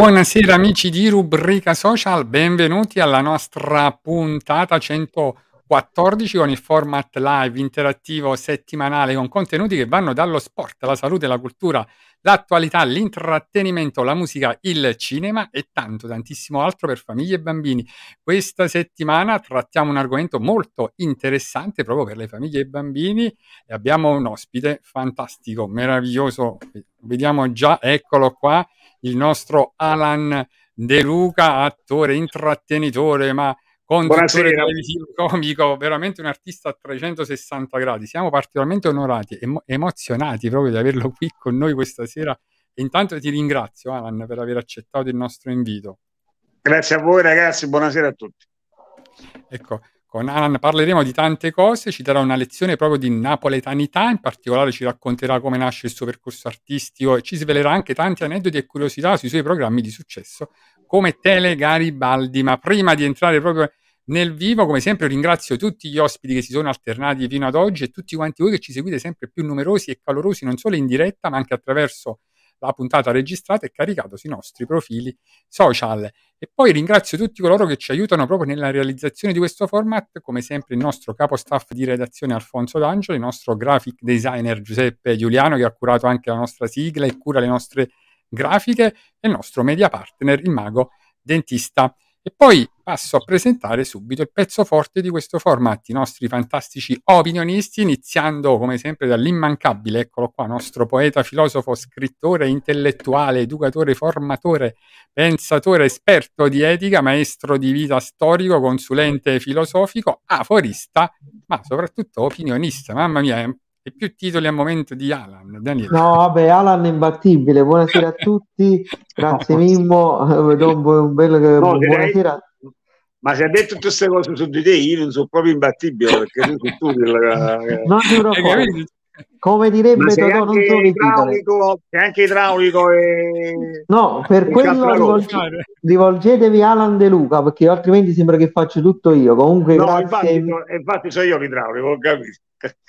Buonasera amici di Rubrica Social, benvenuti alla nostra puntata 114 con il format live interattivo settimanale con contenuti che vanno dallo sport alla salute, la cultura, l'attualità, l'intrattenimento, la musica, il cinema e tanto tantissimo altro per famiglie e bambini. Questa settimana trattiamo un argomento molto interessante proprio per le famiglie e bambini e abbiamo un ospite fantastico, meraviglioso. Vediamo già, eccolo qua, il nostro Alan De Luca, attore, intrattenitore, ma conduttore televisivo, comico, veramente un artista a 360 gradi. Siamo particolarmente onorati e emo- emozionati proprio di averlo qui con noi questa sera. E intanto ti ringrazio, Alan, per aver accettato il nostro invito. Grazie a voi ragazzi, buonasera a tutti. Ecco, con Alan parleremo di tante cose, ci darà una lezione proprio di napoletanità, in particolare ci racconterà come nasce il suo percorso artistico e ci svelerà anche tanti aneddoti e curiosità sui suoi programmi di successo come Tele Garibaldi. Ma prima di entrare proprio nel vivo, come sempre ringrazio tutti gli ospiti che si sono alternati fino ad oggi e tutti quanti voi che ci seguite sempre più numerosi e calorosi, non solo in diretta, ma anche attraverso la puntata registrata e caricata sui nostri profili social. E poi ringrazio tutti coloro che ci aiutano proprio nella realizzazione di questo format, come sempre il nostro capo staff di redazione Alfonso D'Angelo, il nostro graphic designer Giuseppe Giuliano che ha curato anche la nostra sigla e cura le nostre grafiche e il nostro media partner, il mago dentista. E poi passo a presentare subito il pezzo forte di questo format, i nostri fantastici opinionisti, iniziando come sempre dall'immancabile, eccolo qua, nostro poeta, filosofo, scrittore, intellettuale, educatore, formatore, pensatore, esperto di etica, maestro di vita storico, consulente filosofico, aforista, ma soprattutto opinionista. Mamma mia, e più titoli a momento di Alan, Daniele. No, vabbè, Alan è imbattibile. Buonasera a tutti. Grazie Mimmo. Eh, do un, bu- un bel No, direi- buonasera. Ma se ha detto tutte queste cose su di te, io non sono proprio imbattibile perché tu sei tu il- Non ti preoccupare. Come direbbe Totò, non sono i titoli. idraulico, sei anche idraulico e... No, per e quello rivolge- rivolgetevi a Alan De Luca, perché altrimenti sembra che faccio tutto io. Comunque, No, grazie. infatti, so- infatti sono io l'idraulico, ho capito.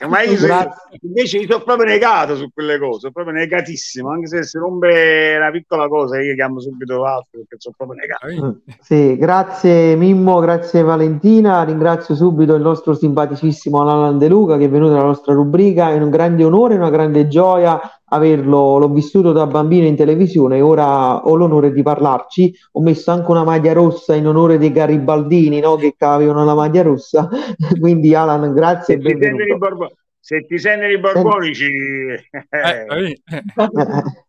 Ma io so- Grazie. invece io sono proprio negato su quelle cose, sono proprio negatissimo, anche se si rompe una piccola cosa io chiamo subito altro perché sono proprio negato. Sì, grazie Mimmo, grazie Valentina, ringrazio subito il nostro simpaticissimo Alan De Luca che è venuto nella nostra rubrica, è un grande onore, una grande gioia averlo, l'ho vissuto da bambino in televisione e ora ho l'onore di parlarci, ho messo anche una maglia rossa in onore dei garibaldini, no? che avevano la maglia rossa, quindi Alan grazie Se e ti senti i benvenuto. borbo- se ti senti i borbonici, Eh, eh, capito?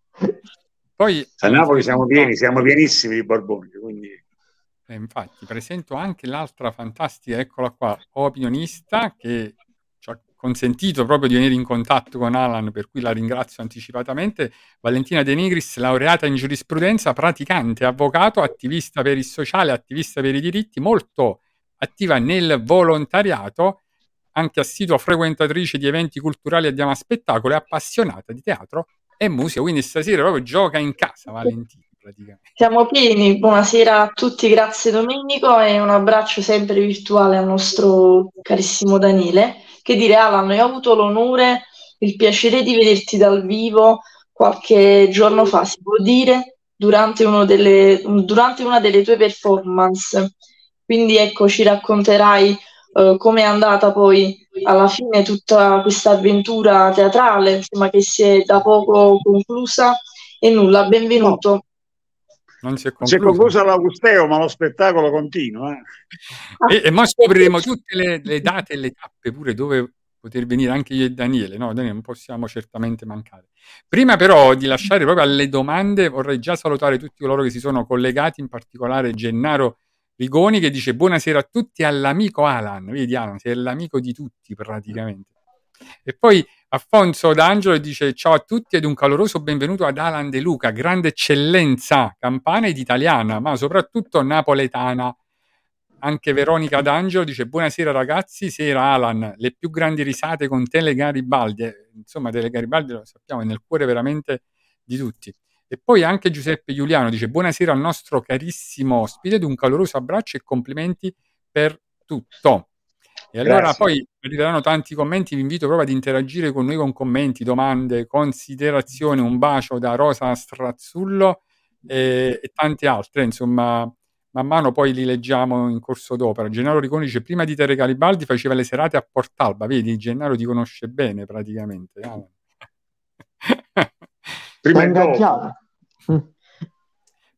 Poi a Napoli siamo pieni, siamo pienissimi di borboni, quindi Eh, infatti, presento anche l'altra fantastica, eccola qua, opinionista che consentito proprio di venire in contatto con Alan, per cui la ringrazio anticipatamente. Valentina De Nigris, laureata in giurisprudenza, praticante, avvocato, attivista per il sociale, attivista per i diritti, molto attiva nel volontariato, anche assidua frequentatrice di eventi culturali a Diama Spettacolo e appassionata di teatro e musica. Quindi stasera proprio gioca in casa Valentina. Siamo pieni, buonasera a tutti, grazie Domenico e un abbraccio sempre virtuale al nostro carissimo Daniele. Che dire Alan, io ho avuto l'onore, il piacere di vederti dal vivo qualche giorno fa, si può dire, durante, delle- durante una delle tue performance. Quindi ecco, ci racconterai eh, come è andata poi alla fine tutta questa avventura teatrale, insomma, che si è da poco conclusa. E nulla, benvenuto. Non si è Si è concluso. l'Augusteo, ma lo spettacolo continua. eh. E, e mo scopriremo tutte le, le date e le tappe pure dove poter venire anche io e Daniele. No, Daniele, non possiamo certamente mancare. Prima però di lasciare proprio alle domande, vorrei già salutare tutti coloro che si sono collegati, in particolare Gennaro Rigoni che dice buonasera a tutti all'amico Alan. Vedi Alan, sei l'amico di tutti praticamente. E poi Affonso D'Angelo dice ciao a tutti ed un caloroso benvenuto ad Alan De Luca, grande eccellenza campana ed italiana, ma soprattutto napoletana. Anche Veronica D'Angelo dice buonasera ragazzi, sera Alan, le più grandi risate con Tele Garibaldi. Insomma, Tele Garibaldi lo sappiamo, è nel cuore veramente di tutti. E poi anche Giuseppe Giuliano dice buonasera al nostro carissimo ospite ed un caloroso abbraccio e complimenti per tutto. E allora Grazie. poi arriveranno tanti commenti, vi invito proprio ad interagire con noi con commenti, domande, considerazioni, un bacio da Rosa Strazzullo e, e tante altre, insomma, man mano poi li leggiamo in corso d'opera. Gennaro Riconi dice prima di Tere Garibaldi faceva le serate a Portalba, vedi, Gennaro ti conosce bene praticamente. Alan. Prima e dopo.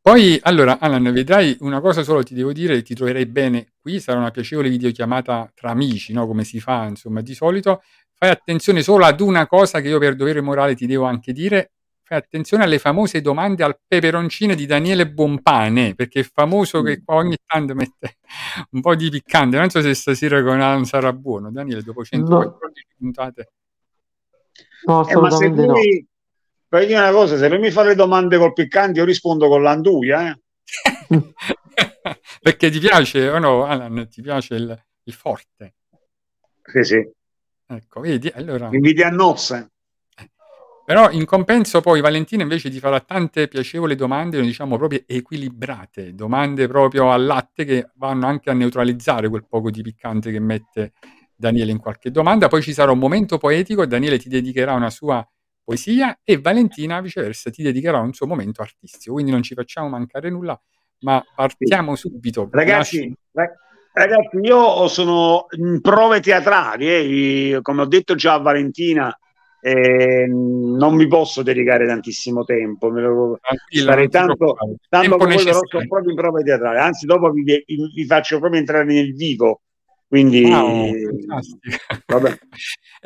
Mm. Poi, allora, Alan, vedrai una cosa solo ti devo dire, ti troverai bene qui, sarà una piacevole videochiamata tra amici, no? Come si fa, insomma, di solito. Fai attenzione solo ad una cosa che io per dovere morale ti devo anche dire. Fai attenzione alle famose domande al peperoncino di Daniele Bompane, perché è famoso che qua ogni tanto mette un po' di piccante. Non so se stasera con Alan sarà buono. Daniele, dopo 114 puntate. No, Eh, ma se assolutamente voglio dire una cosa, se lui mi fa le domande col piccante, io rispondo con l'anduia. Eh. perché ti piace o no, Alan? Ti piace il, il forte? Sì, sì. Ecco, vedi? Allora... Invidia a nozze. Però in compenso poi Valentina invece ti farà tante piacevoli domande, diciamo proprio equilibrate, domande proprio al latte che vanno anche a neutralizzare quel poco di piccante che mette Daniele in qualche domanda. Poi ci sarà un momento poetico, Daniele ti dedicherà una sua poesia e Valentina viceversa ti dedicherà un suo momento artistico. Quindi non ci facciamo mancare nulla, ma partiamo subito. Ragazzi, ra- ragazzi, io sono in prove teatrali, eh, come ho detto già a Valentina, eh, non mi posso dedicare tantissimo tempo, me lo- ti tanto, tanto Tempo però sono proprio in prove teatrali, anzi dopo vi, vi- vi faccio proprio entrare nel vivo, quindi Wow.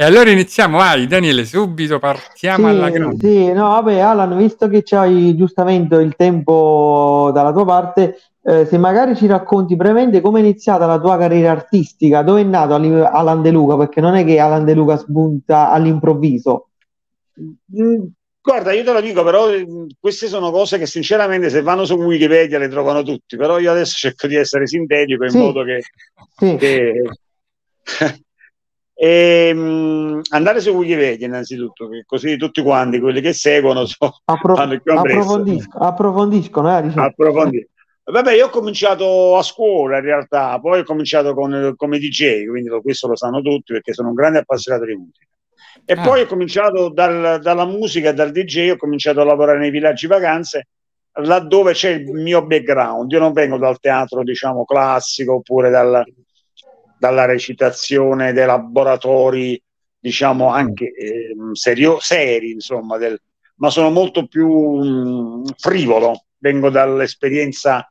E allora iniziamo, vai Daniele, subito partiamo alla Sì, grande. sì, no, vabbè, Alan, visto che c'hai giustamente il tempo dalla tua parte, eh, se magari ci racconti brevemente come è iniziata la tua carriera artistica, dove è nato Alan De Luca, perché non è che Alan De Luca spunta all'improvviso. Guarda, io te lo dico, però mm, queste sono cose che sinceramente se vanno su Wikipedia le trovano tutti, però io adesso cerco di essere sintetico in Sì. modo che... Sì, che- E, mm, andare su Wikipedia innanzitutto, così tutti quanti quelli che seguono so- appro- fanno il più appresso. approfondisco- approfondiscono, eh, diciamo. approfondire. Vabbè, io ho cominciato a scuola in realtà, poi ho cominciato con, come DJ, quindi questo lo sanno tutti perché sono un grande appassionato di musica. E Ah. poi ho cominciato dal- dalla musica, dal DJ, ho cominciato a lavorare nei villaggi vacanze, laddove c'è il mio background. Io non vengo dal teatro, diciamo, classico oppure dal- dalla recitazione dei laboratori, diciamo, anche ehm, serio- seri, insomma, del- ma sono molto più mh, frivolo. Vengo dall'esperienza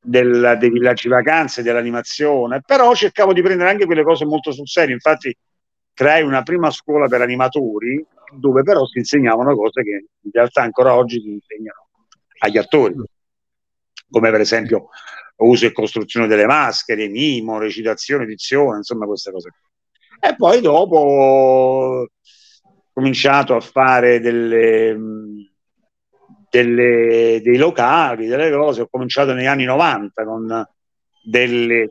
del- dei villaggi vacanze, dell'animazione, però cercavo di prendere anche quelle cose molto sul serio. Infatti, creai una prima scuola per animatori dove però si insegnavano cose che in realtà ancora oggi si insegnano agli attori, come per esempio uso e costruzione delle maschere, mimo, recitazione, dizione, insomma queste cose. E poi dopo ho cominciato a fare delle, delle- dei locali, delle cose. Ho cominciato negli anni 90 con delle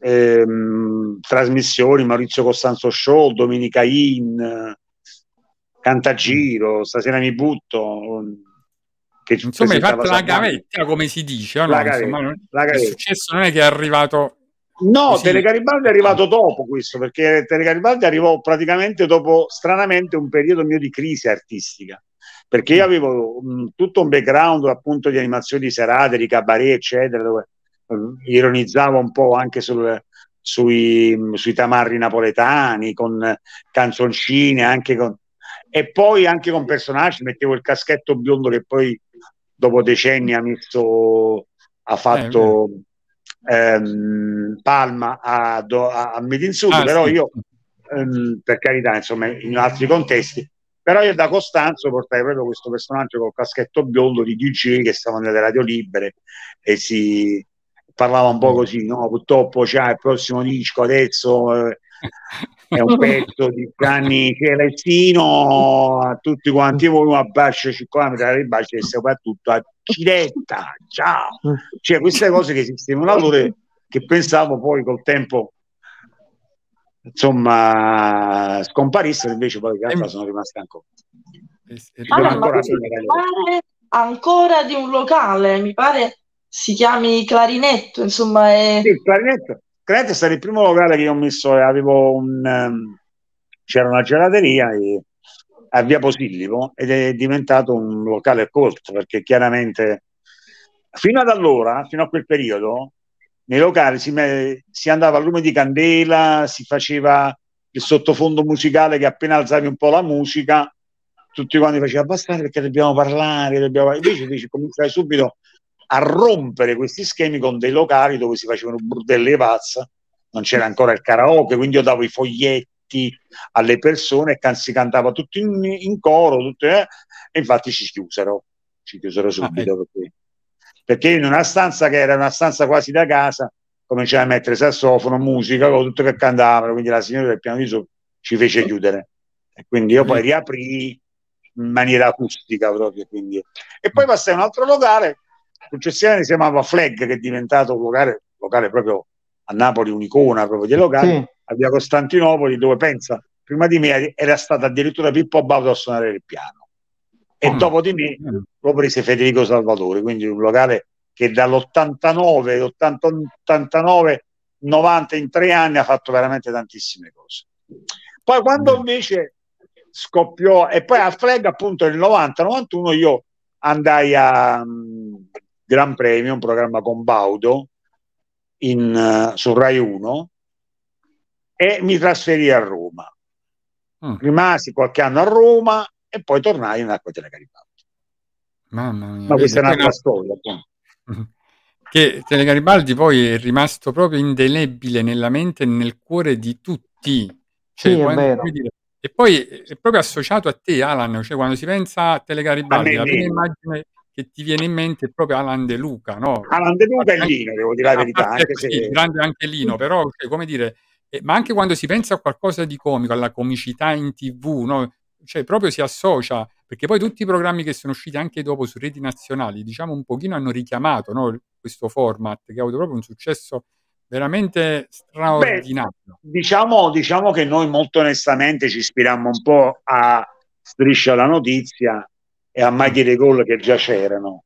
ehm, trasmissioni, Maurizio Costanzo Show, Domenica In, Cantagiro, Stasera mi butto. Che Insomma, hai fatto la gavetta, come si dice, no? La Insomma, gavetta, non- la il successo non è che è arrivato No, Così. Telegaribaldi è arrivato dopo questo, perché Telegaribaldi arrivò praticamente dopo, stranamente, un periodo mio di crisi artistica, perché io avevo mh, tutto un background appunto di animazioni serate, di cabaret, eccetera, dove ironizzavo un po' anche sul- sui, sui tamarri napoletani, con canzoncine, anche con, e poi anche con personaggi, mettevo il caschetto biondo che poi dopo decenni ha messo, ha fatto ehm, Palma a, a, a Made in Sud, Ah, però sì. io, ehm, per carità, insomma, in altri contesti, però io da Costanzo portai proprio questo personaggio col caschetto biondo di DJ che stava nelle radio libere e si parlava un po' così, no? Purtroppo c'è il prossimo disco adesso eh, è un pezzo di Gianni Celestino a tutti quanti voi un abbraccio 50 metri di bacio e soprattutto a Ciletta ciao. Cioè queste cose che esistevano allora che pensavo poi col tempo insomma scomparissero invece poi in realtà Ehm, sono rimaste ancora. E- e Ah, ma ancora pare ancora di un locale, mi pare si chiami Clarinetto, insomma, è... Sì, clarinetto, clarinetto è stato il primo locale che io ho messo, avevo un, ehm, c'era una gelateria e- a Via Posillipo ed è diventato un locale cult perché chiaramente fino ad allora, fino a quel periodo, nei locali si, si andava al lume di candela, si faceva il sottofondo musicale che appena alzavi un po' la musica, tutti quanti facevano bastare perché dobbiamo parlare, dobbiamo... invece invece cominciai subito a rompere questi schemi con dei locali dove si facevano burdelli e pazza, non c'era ancora il karaoke, quindi io davo i foglietti alle persone e si cantava tutto in, in coro, tutto, eh, e infatti ci chiusero, ci chiusero subito perché, perché in una stanza che era una stanza quasi da casa cominciai a mettere sassofono, musica, tutto che cantavano, quindi la signora del piano di sopra ci fece chiudere. E quindi io poi riaprì in maniera acustica proprio quindi. e poi passai a un altro locale successivamente si chiamava Flag che è diventato un locale, locale proprio a Napoli un'icona proprio dei locali Sì. a via Costantinopoli dove pensa prima di me era stato addirittura Pippo Baudo a suonare il piano e Mm. dopo di me Mm. lo prese Federico Salvatore quindi un locale che dall'89 80, 89 90 in tre anni ha fatto veramente tantissime cose poi quando Mm. invece scoppiò e poi al flag appunto nel 90 91 io andai a mm, Gran Premio un programma con Baudo in, eh, su Rai 1 e mi trasferì a Roma Mm. rimasi qualche anno a Roma e poi tornai in Acqua Telegaribaldi Mamma mia. ma questa è un'altra poi storia Che Telegaribaldi poi è rimasto proprio indelebile nella mente e nel cuore di tutti. Cioè, Sì, è quando- vero. come dire, e poi è proprio associato a te, Alan. Cioè, quando si pensa a Telegaribaldi, A me la prima immagine che ti viene in mente è proprio Alan De Luca, no? Alan De Luca e Lino devo dire la verità anche se sì, grande anche Lino, però, cioè, come dire, eh, ma anche quando si pensa a qualcosa di comico, alla comicità in tv, no? Cioè, proprio si associa, perché poi tutti i programmi che sono usciti anche dopo su reti nazionali, diciamo un pochino hanno richiamato no, questo format che ha avuto proprio un successo veramente straordinario. Diciamo, diciamo che noi molto onestamente ci ispirammo un po' a Striscia la notizia e a Mai dire gol che già c'erano.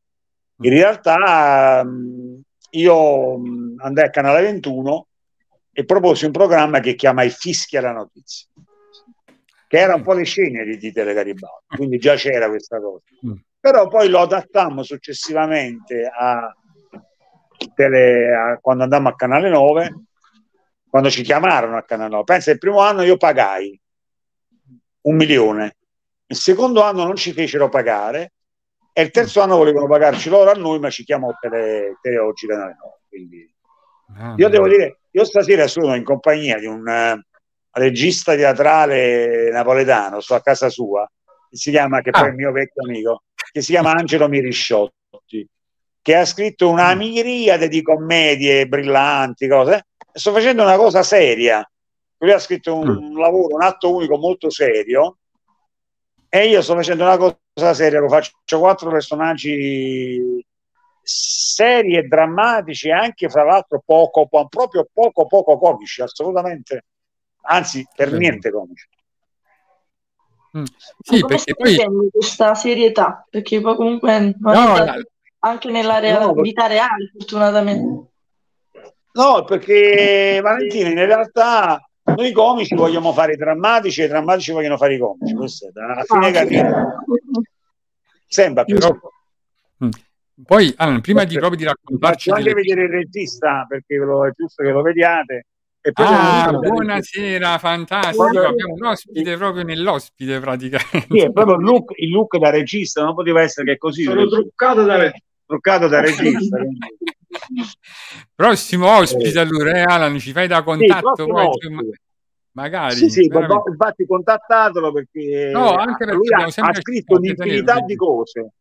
In realtà mh, io mh, andai a Canale 21 e proposi un programma che chiama Il Fischia la notizia, che era un po' le scene di, di Telegaribaldi, quindi già c'era questa cosa. Mm. Però poi lo adattammo successivamente a, tele- a- quando andammo a Canale 9 quando ci chiamarono a Canale 9. Pensa, il primo anno io pagai un milione, il secondo anno non ci fecero pagare e il terzo anno volevano pagarci loro a noi, ma ci chiamò Tele, Tele Oggi Canale 9. Quindi Mamma io devo dire, io stasera sono in compagnia di un eh, regista teatrale napoletano, sto a casa sua, che si chiama, che poi è Ah. il mio vecchio amico, che si chiama Angelo Mirisciotti, che ha scritto una miriade di commedie brillanti, cose. Sto facendo una cosa seria, lui ha scritto un lavoro, un atto unico molto serio e io sto facendo una cosa seria, lo faccio quattro personaggi seri e drammatici, anche fra l'altro poco, po- proprio poco poco comici, assolutamente, anzi per Sì. niente comici. Mm. Ma Sì, come perché stai poi questa serietà? Perché poi comunque No, anche nella No, vita reale, fortunatamente. No, perché Valentina, in realtà noi comici vogliamo fare i drammatici e i drammatici vogliono fare i comici. Questo è a fine carriera. Sembra più. però Mm. poi Alan, prima di Faccio proprio di raccontarci anche delle vedere il regista perché lo- è giusto che lo vediate. E poi Ah, buonasera, fantastico. Abbiamo un ospite proprio nell'ospite praticamente. Sì, è proprio il look, il look da regista, non poteva essere che così. Sono truccato da truccato da regista. Prossimo ospite allora, eh, Alan, ci fai da contatto prossimo poi, magari. Sì, sì, veramente. infatti contattatelo perché, No, anche perché lui ha, ha scritto un'infinità di cose.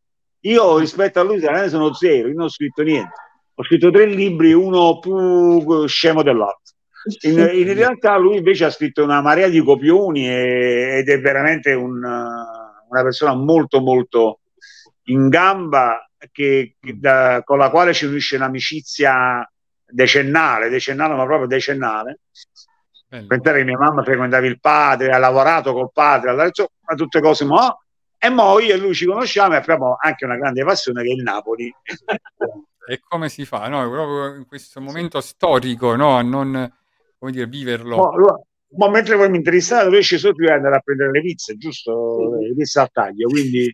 Io rispetto a lui sono zero, io non ho scritto niente. Ho scritto tre libri, uno più scemo dell'altro. In, in realtà lui invece ha scritto una marea di copioni e- ed è veramente un, una persona molto molto in gamba che, che da- con la quale ci unisce un'amicizia decennale, decennale ma proprio decennale. Bello. Pensare che mia mamma frequentava il padre, ha lavorato col padre, allora, insomma, tutte cose, ma e mo io e lui ci conosciamo e abbiamo anche una grande passione che è il Napoli. E come si fa, no? Proprio in questo momento storico, no? A non, come dire, viverlo. Mo- allora, mo mentre voi mi interessate, lui esce sotto e andare a prendere le pizze, giusto? Le pizze al taglio, quindi...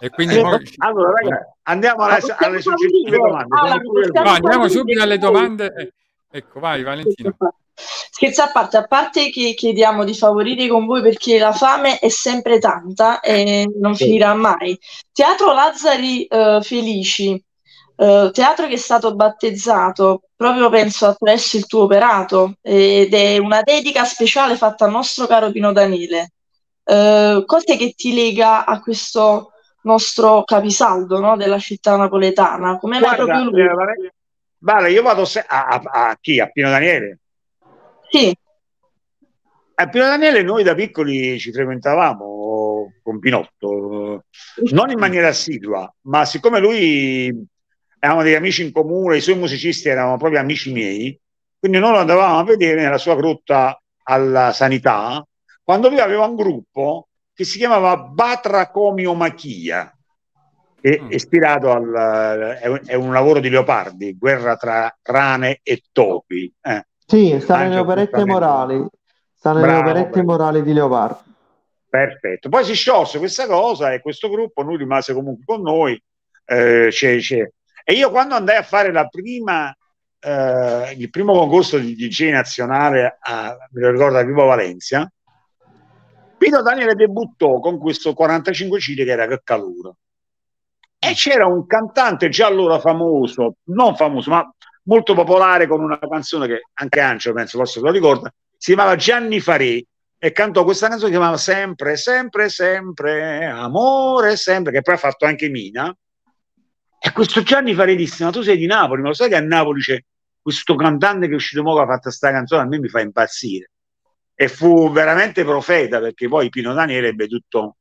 E quindi Eh, poi- allora, ragazzi, andiamo alle, alle successive domande. Ah, No, andiamo subito alle domande. Eh, Ecco, vai Valentina. Scherzi a parte, a parte che chiediamo di favorire con voi perché la fame è sempre tanta e non Sì. finirà mai. Teatro Lazzari eh, Felici, eh, teatro che è stato battezzato proprio penso attraverso il tuo operato ed è una dedica speciale fatta al nostro caro Pino Daniele. Eh, cos'è che ti lega a questo nostro capisaldo, no, della città napoletana? Come mai proprio lui? eh, Vale- Vale, io vado se- a, a- a chi? A Pino Daniele. Sì, A Pino Daniele noi da piccoli ci frequentavamo con Pinotto, non in maniera assidua, ma siccome lui avevamo degli amici in comune, i suoi musicisti erano proprio amici miei, quindi noi lo andavamo a vedere nella sua grotta alla sanità, quando lui aveva un gruppo che si chiamava Batracomiomachia, che è Mm. ispirato al è un, è un lavoro di Leopardi, guerra tra rane e topi. eh. Sì, sta nelle operette morali. Sta nelle Bravo, operette morali di Leopardi. Perfetto. Poi si sciolse questa cosa e questo gruppo lui rimase comunque con noi. eh, c'è- c'è. E io quando andai a fare la prima, eh, il primo concorso di DJ nazionale, a, me lo ricordo a Vivo Valencia, Pino Daniele debuttò con questo 45 CD che era Che calura. E c'era un cantante già allora famoso, non famoso, ma molto popolare con una canzone che anche Angelo penso forse se lo ricorda, si chiamava Gianni Farè e cantò questa canzone che chiamava Sempre, sempre, sempre, amore, sempre, che poi ha fatto anche Mina. E questo Gianni Farè disse, ma tu sei di Napoli, ma lo sai che a Napoli c'è questo cantante che è uscito mo che ha fatto questa canzone, a me mi fa impazzire. E fu veramente profeta perché poi Pino Daniele ebbe tutto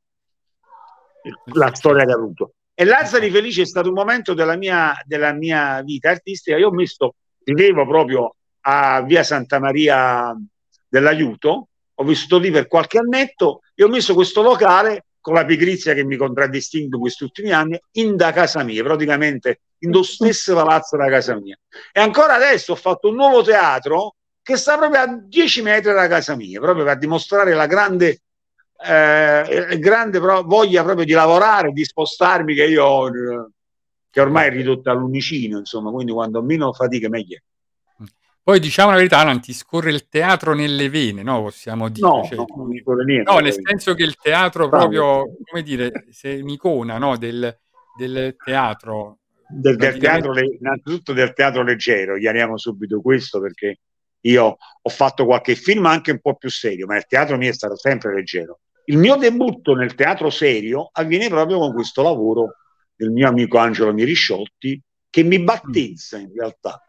la storia che ha avuto. E Lazzari Felice è stato un momento della mia, della mia vita artistica. Io ho messo, vivevo proprio a via Santa Maria dell'Aiuto, ho vissuto lì per qualche annetto e ho messo questo locale con la pigrizia che mi contraddistingue questi ultimi anni in da casa mia, praticamente in lo stesso palazzo da casa mia. E ancora adesso ho fatto un nuovo teatro che sta proprio a 10 metri da casa mia, proprio per dimostrare la grande eh, grande pro- voglia proprio di lavorare, di spostarmi che io ho, eh, che ormai è ridotta all'unicino, insomma, quindi quando meno fatica meglio. Poi diciamo la verità, Alan, ti scorre il teatro nelle vene, no? Possiamo dire. No, Cioè, no, non niente. no, nel senso che il teatro proprio, come dire, sei un'icona, no? Del, del teatro. del, del teatro, innanzitutto del teatro leggero, chiariamo subito questo perché io ho fatto qualche film anche un po' più serio, ma il teatro mio è stato sempre leggero. Il mio debutto nel teatro serio avviene proprio con questo lavoro del mio amico Angelo Mirisciotti che mi battezza in realtà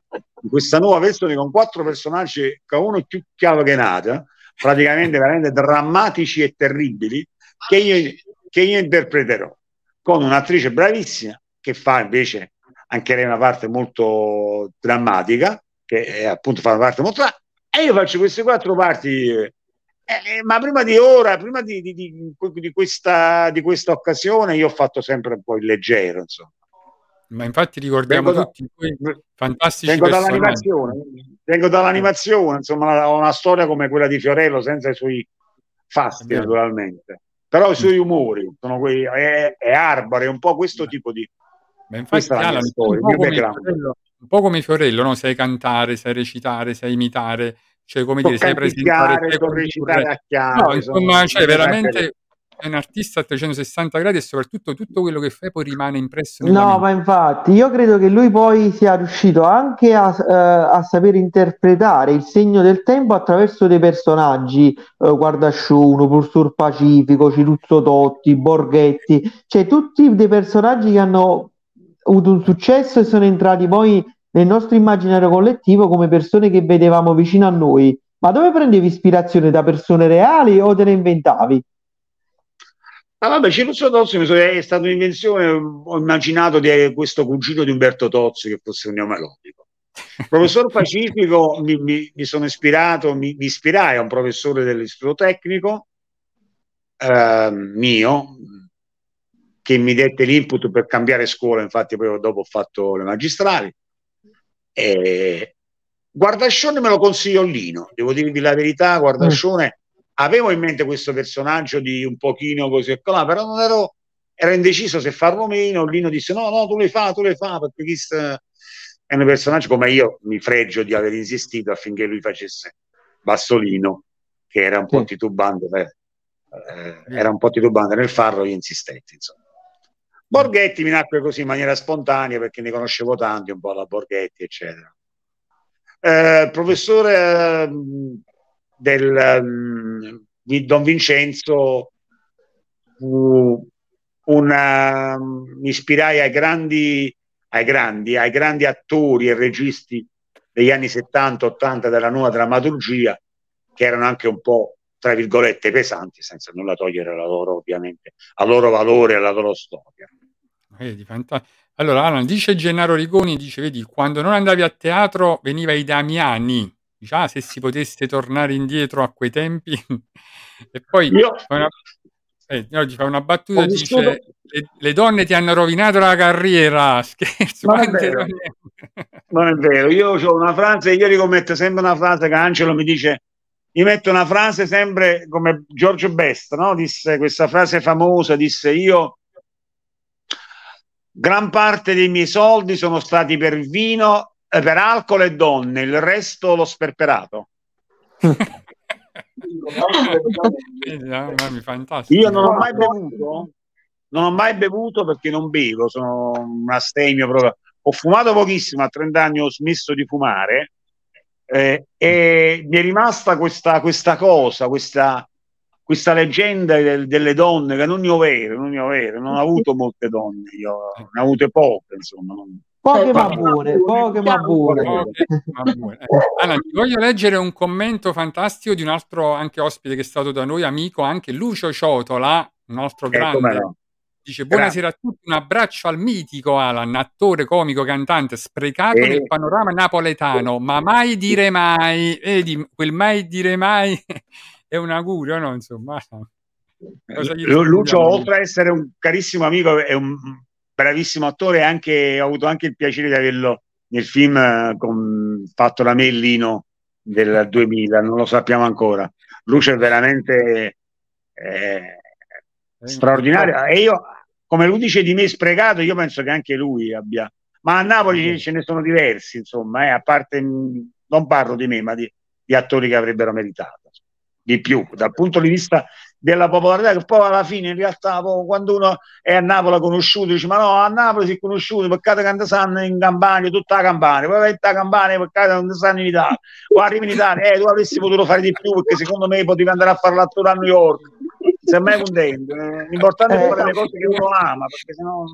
in questa nuova versione con quattro personaggi uno più chiave che nata praticamente veramente drammatici e terribili che io, che io interpreterò con un'attrice bravissima che fa invece anche lei una parte molto drammatica, che è, appunto fa una parte molto e io faccio queste quattro parti eh, eh, ma prima di ora, prima di, di- di- questa, di questa occasione, io ho fatto sempre un po' il leggero, insomma. Ma infatti ricordiamo Vengo tutti quei fantastici Vengo dall'animazione, vengo dall'animazione, insomma, ho una storia come quella di Fiorello, senza i suoi fasti, naturalmente. Però i suoi umori sono quei, è, è Arbore, è un po' questo tipo di. Ma infatti, Alan, un po' come. Fiorello, un po' come Fiorello, no? Sai cantare, sai recitare, sai imitare, cioè come dire, sai presentare, sai recitare a chiave. No, insomma, sono- cioè veramente è un artista a 360 gradi e soprattutto tutto quello che fai poi rimane impresso No, ma infatti io credo che lui poi sia riuscito anche a, eh, a saper interpretare il segno del tempo attraverso dei personaggi, eh, Guardasciuno, Professor Pacifico, Ciruzzo Totti, Borghetti, cioè tutti dei personaggi che hanno avuto un successo e sono entrati poi nel nostro immaginario collettivo come persone che vedevamo vicino a noi. Ma dove prendevi ispirazione da persone reali o te le inventavi? Ah, vabbè, Ciruzzo Tozzi è stata un'invenzione, ho immaginato di questo cugino di Umberto Tozzi che fosse un neomelodico. Professor Pacifico mi, mi- mi sono ispirato, mi, mi ispirai a un professore dell'istituto tecnico eh, mio che mi dette l'input per cambiare scuola, infatti poi dopo ho fatto le magistrali. E Guardascione me lo consigliò Lino, devo dirvi la verità, Guardascione avevo in mente questo personaggio di un pochino così e però non ero, ero indeciso se farlo o meno. Lino disse: No, no, tu le fa, tu le fa, perché questo è un personaggio come io mi fregio di aver insistito affinché lui facesse Bassolino, che era un po' Sì. titubante, eh, era un po' titubante nel farlo, io insistetti, insomma. Borghetti mi nacque così in maniera spontanea perché ne conoscevo tanti, un po' alla Borghetti, eccetera. Eh, professore ehm, del, ehm, di Don Vincenzo fu una, mi ispirai ai grandi, ai grandi, ai grandi attori e registi degli anni 70-80 della nuova drammaturgia, che erano anche un po', tra virgolette, pesanti, senza nulla togliere la loro, ovviamente, al loro valore e alla loro storia. Vedi, fanta- Allora, Alan, dice Gennaro Rigoni, dice, vedi, quando non andavi a teatro veniva i Damiani. Dice, ah, se si potesse tornare indietro a quei tempi. e poi Io fa una, eh, no, fa una battuta dice, le, le donne ti hanno rovinato la carriera. Scherzo, Non è vero. Non è vero, io ho una frase, io rimetto sempre una frase che Angelo mi dice, mi metto una frase sempre come Giorgio Best, no? Disse questa frase famosa, disse io, gran parte dei miei soldi sono stati per vino, eh, per alcol e donne, il resto l'ho sperperato. Mia, fantastico. Io non ho mai bevuto, non ho mai bevuto perché non bevo, sono un astemio proprio. Ho fumato pochissimo, a 30 anni ho smesso di fumare eh, e mi è rimasta questa, questa cosa, questa, questa leggenda del- delle donne che non ne ho vere, non ne ho vere, non ho avuto molte donne, io ne ho avute poche, insomma. non- Poche ma buone, poche ma. Eh, Alan, ti voglio leggere un commento fantastico di un altro anche ospite che è stato da noi, amico, anche Lucio Ciotola, un altro Eh, grande. no. Dice buonasera a tutti, un abbraccio al mitico Alan, attore, comico, cantante, sprecato Eh. nel panorama napoletano, ma mai dire mai, vedi, quel mai dire mai è un augurio, no? Insomma, Lu- Lucio, oltre a essere un carissimo amico, è un bravissimo attore e anche, ho avuto anche il piacere di averlo nel film eh, con- fatto da Mellino del 2000, non lo sappiamo ancora. Lucio è veramente eh, straordinario. e io, come lui dice di me sprecato, io penso che anche lui abbia, ma a Napoli ce ne sono diversi, insomma, eh, a parte, non parlo di me, ma di, di attori che avrebbero meritato di più dal punto di vista della popolarità che poi alla fine in realtà quando uno è a Napoli conosciuto dice ma no a Napoli si è conosciuto peccato che non sanno in Campania tutta la Campania poi vai in Campania peccato che sanno in Italia poi arrivi in Italia eh tu avresti potuto fare di più perché secondo me potevi andare a fare l'attore a New York sei mai contento Eh, l'importante è Eh. fare le cose che uno ama perché sennò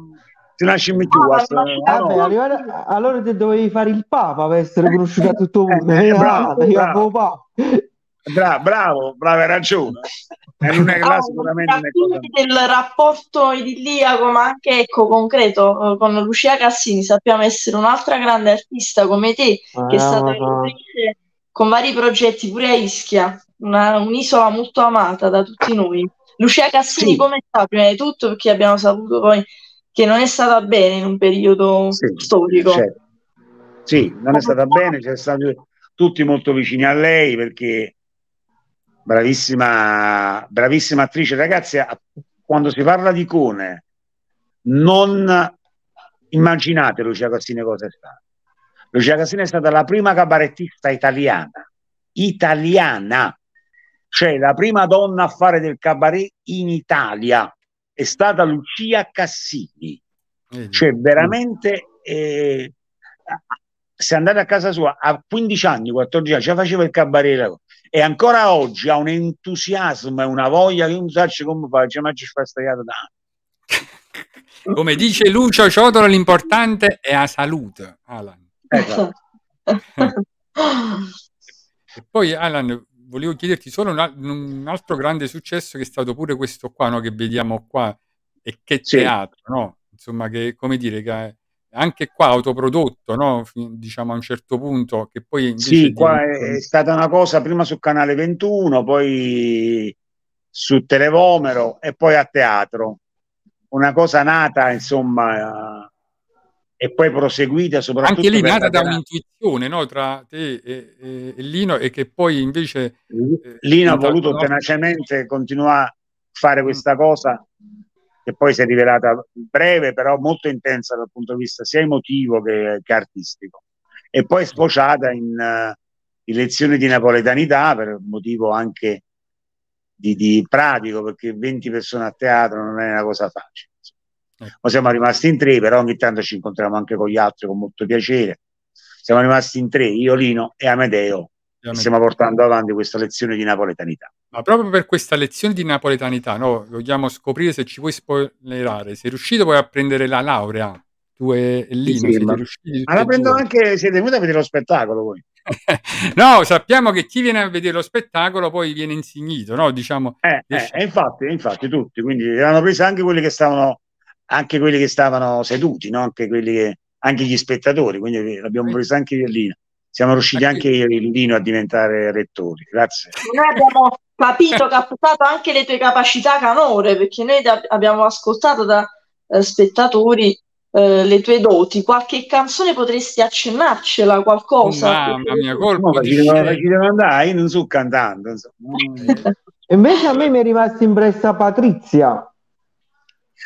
si nasce in più a- Vabbè, no? arrivare- allora te dovevi fare il Papa per essere conosciuto a tutto il mondo. Eh, Eh, bravo, bravo. Bra- bravo, bravo, hai ragione. Non è là Ah, sicuramente del rapporto idilliaco ma anche ecco, concreto eh, con Lucia Cassini. Sappiamo essere un'altra grande artista come te che è stata Ah, con vari progetti pure a Ischia una- un'isola molto amata da tutti noi. Lucia Cassini Sì. come sta? Prima di tutto perché abbiamo saputo poi che non è stata bene in un periodo Sì, storico. certo. Sì, non è stata bene, ci siamo stati tutti molto vicini a lei perché bravissima, bravissima attrice. Ragazzi, quando si parla di icone, non immaginate Lucia Cassini cosa è stata. Lucia Cassini è stata la prima cabarettista italiana, italiana, cioè la prima donna a fare del cabaret in Italia. È stata Lucia Cassini Vedi? cioè veramente eh, se andate a casa sua a 15 anni, 14 anni, già faceva il cabaret e ancora oggi ha un entusiasmo e una voglia che non sa come fa, dice, ma ci fa stare da Come dice Lucio Ciotolo, l'importante è la salute, Alan. Ecco. E poi, Alan, volevo chiederti solo un, un altro grande successo che è stato pure questo qua, no, che vediamo qua, e che Sì. teatro, no? Insomma, che, come dire, che anche qua autoprodotto, no? Diciamo a un certo punto, che poi Sì, qua diventa- è, stata una cosa prima su Canale 21, poi su Televomero e poi a teatro. Una cosa nata, insomma, eh, e poi proseguita soprattutto anche lì nata da un'intuizione, no? Tra te e, e- e Lino, e che poi invece... eh, Lino ha diventa- voluto tenacemente continuare a fare questa cosa che poi si è rivelata breve, però molto intensa dal punto di vista sia emotivo che, che artistico. E poi sfociata in, eh, in lezioni di napoletanità per motivo anche di, di pratico, perché 20 persone a teatro non è una cosa facile. Ecco. Ma siamo rimasti in tre, però ogni tanto ci incontriamo anche con gli altri con molto piacere. Siamo rimasti in tre, io, Lino e Amedeo, e stiamo portando avanti questa lezione di napoletanità. Ma proprio per questa lezione di napoletanità, no? Vogliamo scoprire se ci puoi spoilerare. Sei riuscito poi a prendere la laurea? Tu e Lino sì, siete ma- riusciti Ma la prendo due? anche, siete venuti a vedere lo spettacolo voi? No, sappiamo che chi viene a vedere lo spettacolo poi viene insignito, no? Diciamo, Eh, eh, riesci- e infatti, infatti tutti, quindi erano presi anche quelli che stavano, anche quelli che stavano seduti, no? anche, quelli che, anche gli spettatori, quindi l'abbiamo preso anche io e Lino. Siamo riusciti Anche- anche io e Lino a diventare rettori, grazie. Noi abbiamo capito, captato anche le tue capacità canore, perché noi ab- abbiamo ascoltato da eh, spettatori eh, le tue doti. Qualche canzone potresti accennarcela, Oh, mamma mia, No, colpo ma di ci devo, scena. ci devo andare, io non so cantante. insomma. E invece a me mi è rimasta impressa Patrizia.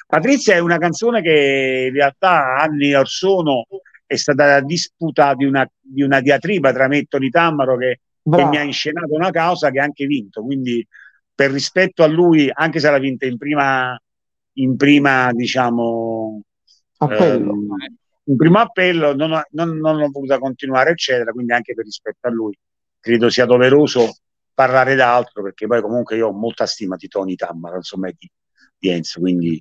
Patrizia è una canzone che in realtà anni or sono è stata disputata di una, di una diatriba tra me e Tony Tammaro che, che Bravo. mi ha inscenato una causa che ha anche vinto. Quindi, per rispetto a lui, anche se l'ha vinta in prima, in prima diciamo, Appello. ehm, in primo appello, non, ho- non, non l'ho voluta continuare, eccetera. Quindi, anche per rispetto a lui, credo sia doveroso parlare d'altro, perché poi comunque io ho molta stima di Tony Tammaro, insomma, e di, di Enzo. Quindi,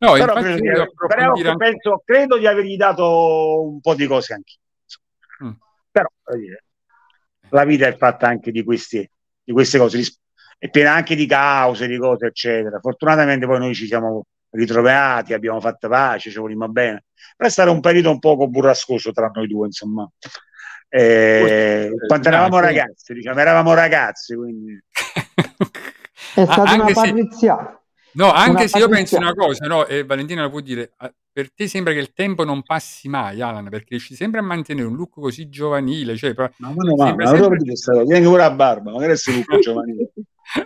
No, però credo, di, però anche- penso- credo di avergli dato un po' di cose anche Mm. però voglio dire, la vita è fatta anche di, questi, di queste cose è piena anche di cause, di cose eccetera. Fortunatamente poi noi ci siamo ritrovati abbiamo fatto pace, ci volimmo bene. Però è stato un periodo un poco burrascoso tra noi due insomma. Eh, quando eravamo ragazzi diciamo eravamo ragazzi quindi. È stata una anche se- patrizia. No, anche Una se io Patrizia. penso una cosa, no, e Valentina lo può dire, per te sembra che il tempo non passi mai, Alan, perché riesci sempre a mantenere un look così giovanile, cioè, ma Sembra ma sempre- di questa cosa, viene pure a barba magari si lupo giovanile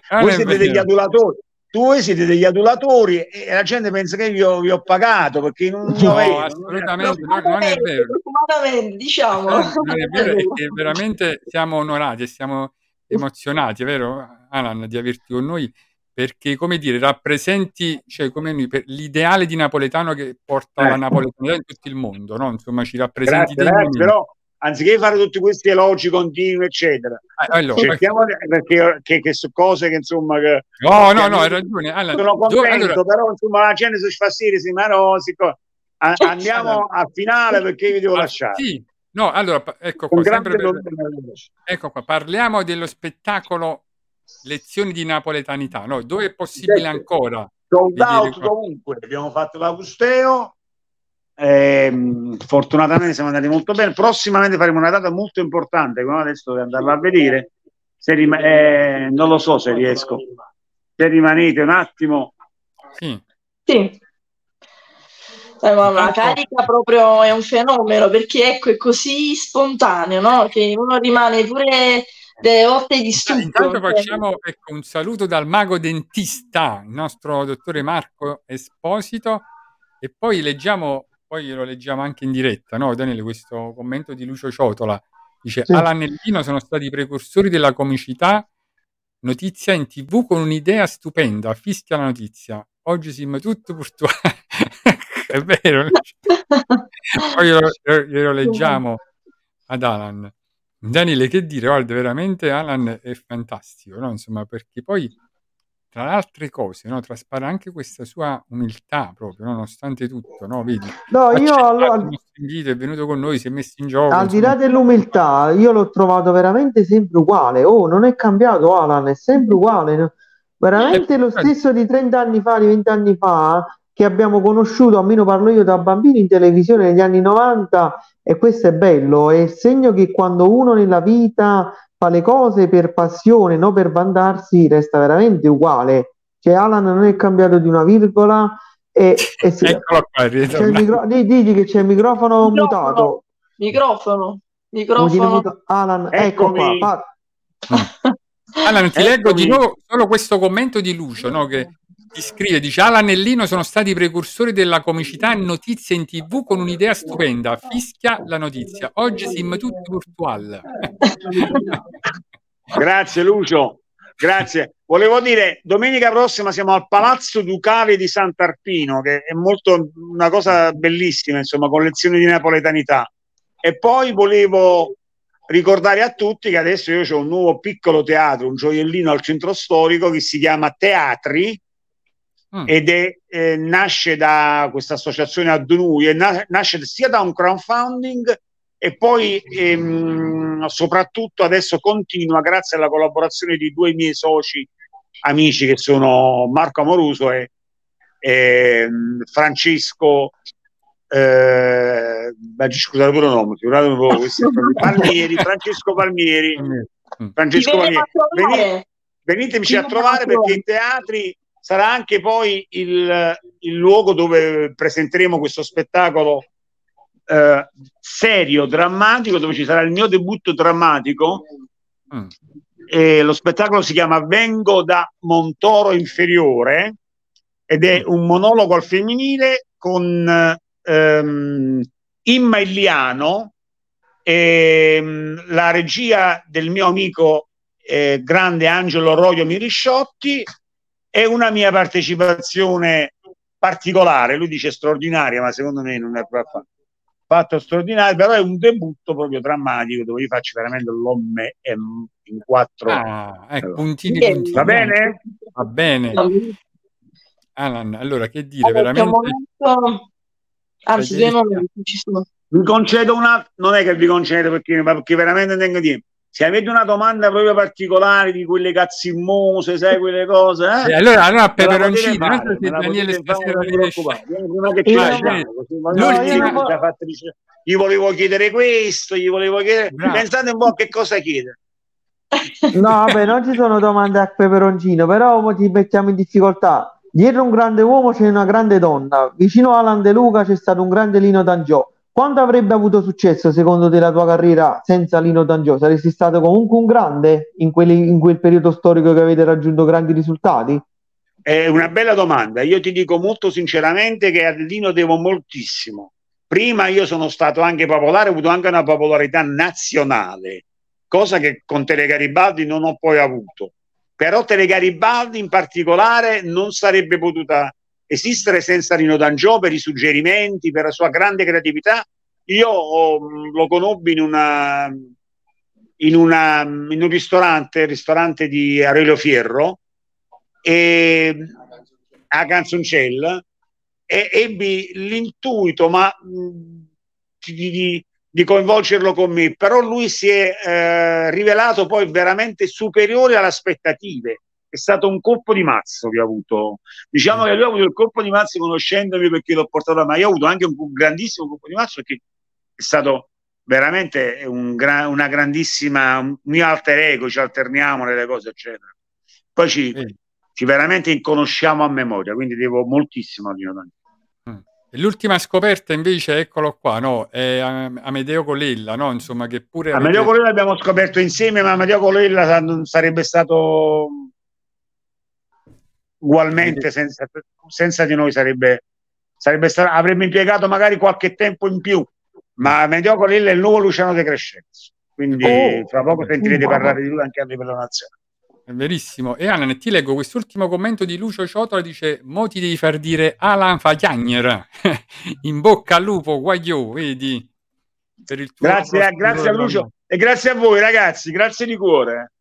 Ah, voi è siete degli adulatori voi siete degli adulatori e la gente pensa che io vi ho pagato perché non No, io vedo, non è- assolutamente, no, non è vero. Fortunatamente, diciamo. Non è vero, è che veramente siamo onorati e siamo emozionati, è vero, Alan, di averti con noi, perché, come dire, rappresenti, cioè, come noi, l'ideale di napoletano che porta la Eh. napoletanità in tutto il mondo, no? Insomma, ci rappresenti grazie, degnamente. però anziché fare tutti questi elogi continui eccetera Eh, allora, cerchiamo di- perché che, che su cose che insomma che No, no, no, hai ragione. Alan, sono contento allora, però insomma la gente si fa sì, sì ma no siccome- a- andiamo al finale perché vi devo ah, lasciare sì, No, allora, ecco qua, per- ecco qua, parliamo dello spettacolo Lezioni di napoletanità, no? Dove è possibile ancora Sold out dovunque. Abbiamo fatto l'Agusteo. ehm, fortunatamente siamo andati molto bene. Prossimamente faremo una data molto importante. Come adesso devo andarla a vedere. Se rima- eh, non lo so se riesco. Se rimanete un attimo, Sì, Sì. Eh, ma la carica proprio è un fenomeno perché ecco è così spontaneo, no? Che uno rimane pure delle volte di stucco. Intanto cioè- facciamo ecco, un saluto dal mago dentista, il nostro dottore Marco Esposito, e poi leggiamo, poi lo leggiamo anche in diretta, no, Daniele, questo commento di Lucio Ciotola. Dice, Sì. Alan e Lino sono stati i precursori della comicità, notizia in tv con un'idea stupenda, fischia la notizia. Oggi siamo tutto virtuale. È vero. poi glielo, glielo leggiamo ad Alan. Daniele, che dire? Guarda, veramente Alan è fantastico, no? Insomma, perché poi, tra le altre cose, no? traspare anche questa sua umiltà proprio, no? nonostante tutto, no? Vedi? No, io allora, invito, è venuto con noi, si è messo in gioco. al di là dell'umiltà, io l'ho trovato veramente sempre uguale. Oh, non è cambiato Alan, è sempre uguale. Veramente lo stesso di 30 anni fa, di 20 anni fa, che abbiamo conosciuto, almeno parlo io da bambino in televisione negli anni 90, e questo è bello, è il segno che quando uno nella vita fa le cose per passione, non per vantarsi, resta veramente uguale. Cioè, Alan non è cambiato di una virgola e, e si- Eccolo qua, c'è micro- di- Dici che c'è il microfono Microfono. mutato. Microfono, microfono. muta- Alan, ecco qua. Eccomi. fa- Alan, ti leggo di Eccomi. nuovo solo questo commento di Lucio, no? che scrive, dice Alan e Lino sono stati i precursori della comicità notizie in tv con un'idea stupenda, fischia la notizia. Oggi siamo tutti virtual. Grazie Lucio, grazie. Volevo dire, domenica prossima siamo al Palazzo Ducale di Sant'Arpino, che è molto una cosa bellissima, insomma, con lezioni di napoletanità. E poi volevo ricordare a tutti che adesso io ho un nuovo piccolo teatro, un gioiellino al centro storico che si chiama Teatri Mm. ed è, eh, nasce da questa associazione a Dunui e na- nasce sia da un crowdfunding e poi ehm, soprattutto adesso continua grazie alla collaborazione di due miei soci amici che sono Marco Amoruso e, ehm, Francesco eh, scusate pure il nome Palmieri Francesco Palmieri Mm. Francesco Palmieri a trovare. venitemici Ti a trovare perché i teatri sarà anche poi il, il luogo dove presenteremo questo spettacolo eh, serio, drammatico, dove ci sarà il mio debutto drammatico. Mm. E lo spettacolo si chiama Vengo da Montoro Inferiore ed è un monologo al femminile con ehm, Imma Illiano, ehm, la regia del mio amico eh, grande Angelo Roio Mirisciotti e una mia partecipazione particolare, lui dice straordinaria, ma secondo me non è proprio fatto straordinario, però è un debutto proprio drammatico dove io faccio veramente l'homme in quattro. Ah, ecco, Allora. puntini, puntini. Va bene? Va bene. Alan, allora che dire, Allora, veramente... momento- Anzi, due momenti ci sono. Vi concedo una, non è che vi concedo perché, ma perché veramente tengo tempo. Se avete una domanda proprio particolare di quelle cazzimose, sai, quelle cose, eh? Eh, allora, allora peperoncino, fare, non so se Daniele stasera riesce. preoccupate. Prima che ci Io- lasciamo, L'ultima- Gli volevo chiedere questo, gli volevo chiedere. Bravo. Pensate un po' che cosa chiedere. No, vabbè, non ci sono domande a peperoncino, però ti mettiamo in difficoltà. Dietro un grande uomo c'è una grande donna, vicino a Alan De Luca c'è stato un grande Lino D'Angio. Quanto avrebbe avuto successo secondo te la tua carriera senza Lino D'Angio? Saresti stato comunque un grande in, quelli- in quel periodo storico che avete raggiunto grandi risultati? È una bella domanda. Io ti dico molto sinceramente che a Lino devo moltissimo. Prima io sono stato anche popolare, ho avuto anche una popolarità nazionale, cosa che con Telegaribaldi non ho poi avuto. Però Telegaribaldi in particolare non sarebbe potuta esistere senza Lino D'Angio per i suggerimenti, per la sua grande creatività. Io oh, lo conobbi in una in, una, in un ristorante, il ristorante di Aurelio Fierro, e a Canzoncella e ebbi l'intuito, ma di, di- di coinvolgerlo con me, però lui si è eh, rivelato poi veramente superiore alle aspettative. È stato un colpo di mazzo che ho avuto. Diciamo che lui ha avuto il colpo di mazzo conoscendomi perché l'ho portato, ma io ho avuto anche un grandissimo colpo di mazzo perché è stato veramente un gra- una grandissima, un mio alter ego, ci alterniamo nelle cose, eccetera. Poi ci, Vedi. ci veramente conosciamo a memoria, quindi devo moltissimo a D'Angelo. E L'ultima scoperta invece, eccolo qua, no? È Am- Amedeo Colella, no? Insomma, che pure Amedeo avete- Colella l'abbiamo scoperto insieme, ma Amedeo Colella sarebbe stato ugualmente senza, senza di noi sarebbe, sarebbe stato, avrebbe impiegato magari qualche tempo in più, ma Amedeo Colella è il nuovo Luciano De Crescenzo. Quindi Oh. fra poco sentirete parlare di lui anche a livello nazionale. È verissimo. E Alan, ti leggo quest'ultimo commento di Lucio Ciotola, dice Mo ti devi far dire Alan Fagagner. In bocca al lupo, guagliò, vedi? Per il tuo Grazie, prossimo grazie a. Lucio e grazie a voi ragazzi, grazie di cuore.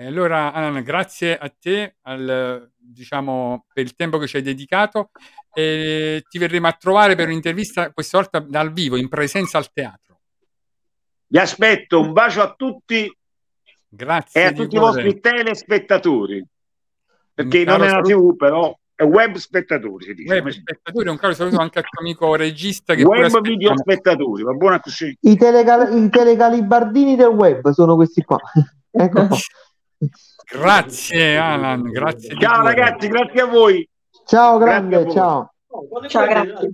E allora, Alan, grazie a te al, diciamo, per il tempo che ci hai dedicato. E ti verremo a trovare per un'intervista, questa volta dal vivo, in presenza al teatro. Vi aspetto, un bacio a tutti Grazie e a tutti i cuore. vostri telespettatori. Perché non è una saluto. TV, però è web spettatori, si dice. Web spettatori, un caro saluto anche al tuo amico regista che Web video spettatori, va buona così. I, telecal- i telecalibardini del web sono questi qua. ecco qua. Grazie Alan, grazie Ciao ragazzi, grazie a voi. Ciao grande, voi. ciao. Ciao, grazie.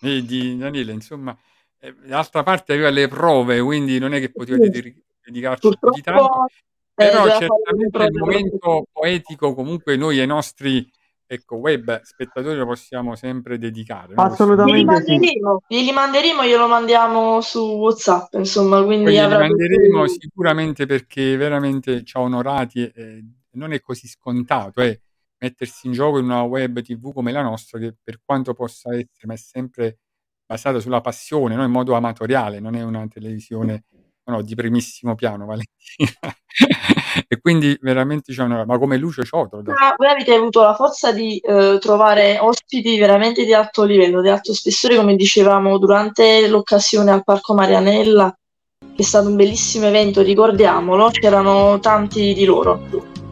Vedi Daniele, insomma, eh, d'altra parte aveva le prove, quindi non è che poteva dedi- dedicarci più di tanto, Purtroppo eh, però certamente il momento poetico comunque noi ai nostri ecco, web spettatori lo possiamo sempre dedicare. no? Assolutamente. Sì. manderemo, glieli manderemo, glielo mandiamo su WhatsApp, insomma, quindi li avrà manderemo tutti- sicuramente perché veramente ci ha onorati e non è così scontato eh, mettersi in gioco in una web tv come la nostra che per quanto possa essere ma è sempre basata sulla passione no? in modo amatoriale non è una televisione no, di primissimo piano Valentina e quindi veramente ha onorato ma come Lucio Ciotolo Ah, Voi avete avuto la forza di eh, trovare ospiti veramente di alto livello, di alto spessore, come dicevamo durante l'occasione al Parco Marianella, che è stato un bellissimo evento, ricordiamolo, c'erano tanti di loro.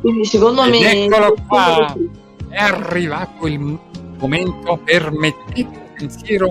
Quindi secondo Ed me... eccolo qua. è arrivato il momento permettete un pensiero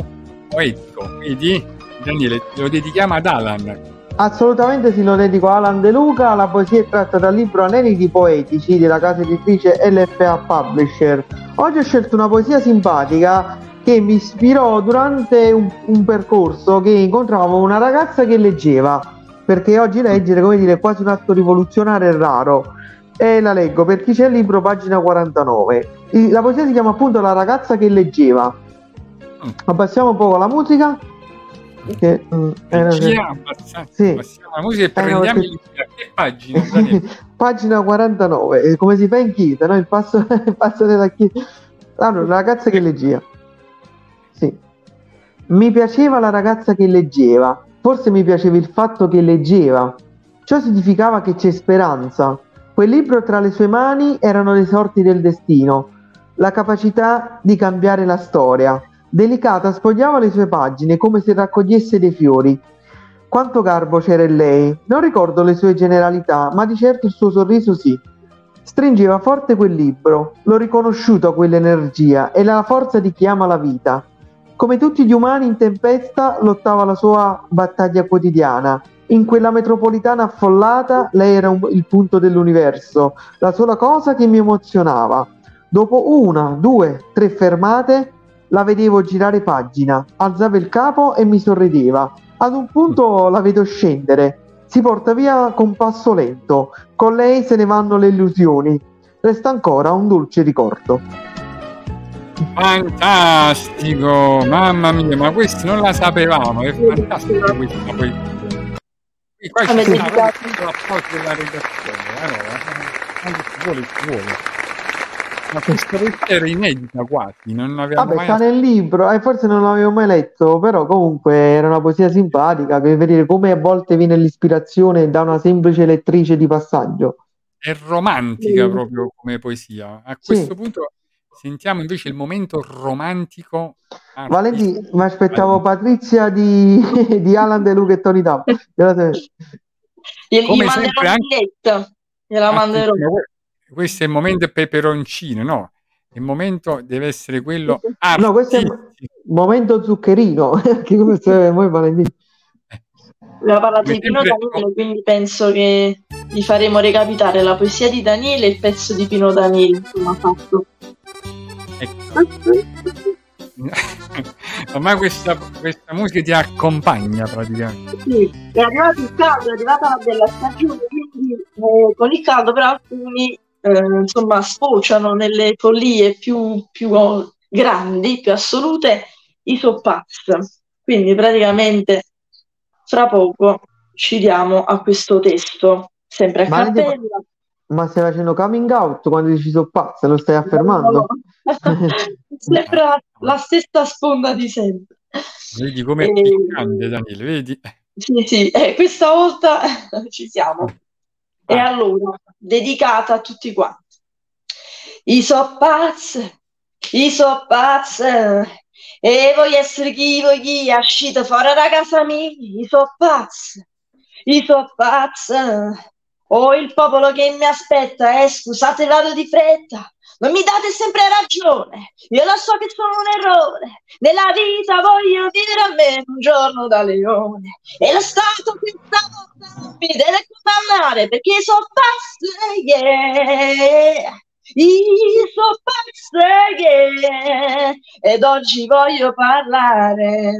poetico vedi Daniele lo dedichiamo ad Alan Assolutamente sì, lo dedico a Alan De Luca. La poesia è tratta dal libro Aneliti Poetici della casa editrice LFA Publisher. Oggi ho scelto una poesia simpatica che mi ispirò durante un, un percorso che incontravamo una ragazza che leggeva, perché oggi leggere, come dire, è quasi un atto rivoluzionario e raro. E la leggo per chi c'è il libro, pagina 49. Il- La poesia si chiama appunto La ragazza che leggeva. Mm. Abbassiamo un po' la musica. Che, mm, è una- Regia, abbassa- Sì. abbassiamo la musica e prendiamo perché- il a che pagina? Pagina 49, eh, come si fa in chiesa, no? Il passo, il passo della chiesa. Allora, la ragazza che leggeva. Sì. Mi piaceva la ragazza che leggeva, forse mi piaceva il fatto che leggeva. Ciò significava che c'è speranza. Quel libro tra le sue mani erano le sorti del destino, la capacità di cambiare la storia. Delicata sfogliava le sue pagine come se raccogliesse dei fiori. Quanto garbo c'era in lei. Non ricordo le sue generalità, ma di certo il suo sorriso sì. Stringeva forte quel libro, l'ho riconosciuto quell'energia e la forza di chi ama la vita. Come tutti gli umani in tempesta, lottava la sua battaglia quotidiana. In quella metropolitana affollata, lei era un- il punto dell'universo, la sola cosa che mi emozionava. Dopo una, due, tre fermate, la vedevo girare pagina, alzava il capo e mi sorrideva. Ad un punto la vedo scendere, si porta via con passo lento, con lei se ne vanno le illusioni. Resta ancora un dolce ricordo. fantastico mamma mia ma questi non la sapevamo è fantastica questa Qui qua ci proprio l'appoggio della redazione allora, eh, vuole ci vuole ma questa era inedita quasi non l'avevamo Vabbè, mai sta nel libro, e forse non l'avevo mai letto, però comunque era una poesia simpatica per vedere come a volte viene l'ispirazione da una semplice lettrice di passaggio. è romantica Sì. proprio come poesia. A Sì. questo punto Sentiamo invece il momento romantico. Valenti, artistico. mi aspettavo Patrizia di, di Alan De Luca e Tony Tam. Gli Come manderò anche- biglietto, gliela manderò. Attenzione, Questo è il momento peperoncino, no? Il momento deve essere quello No, questo è il artistico. momento zuccherino. che come se voi Valentino. Abbiamo parlato Come di Pino Danilo, quindi penso che gli faremo recapitare la poesia di Daniele e il pezzo di Pino Danilo. Insomma, fatto. Ecco. Ormai questa, questa musica ti accompagna praticamente. Sì, è arrivato il caldo, è arrivata la bella stagione, quindi eh, con il caldo però alcuni eh, insomma sfociano nelle follie più, più grandi, più assolute, i soppaz. Quindi praticamente fra poco ci diamo a questo testo, sempre a Valenti, cappella. Ma stai facendo coming out quando dici sono pazza, lo stai affermando? sempre la, la stessa sponda di sempre. Vedi come è E- piccante, Daniele, vedi? Sì, sì, eh, questa volta ci siamo. E Ah. allora, dedicata a tutti quanti. I so pazz, i so pazz, e voglio essere chi, voglio chi, è uscito fuori da casa mia, i so pazz, i so pazz. Oh, il popolo che mi aspetta, eh, scusate, vado di fretta. Non mi date sempre ragione, io lo so che sono un errore. Nella vita voglio vivere almeno un giorno da leone. E lo Stato questa volta mi deve condannare perché sono pazze, yeah. Io sono pazze, yeah. Ed oggi voglio parlare.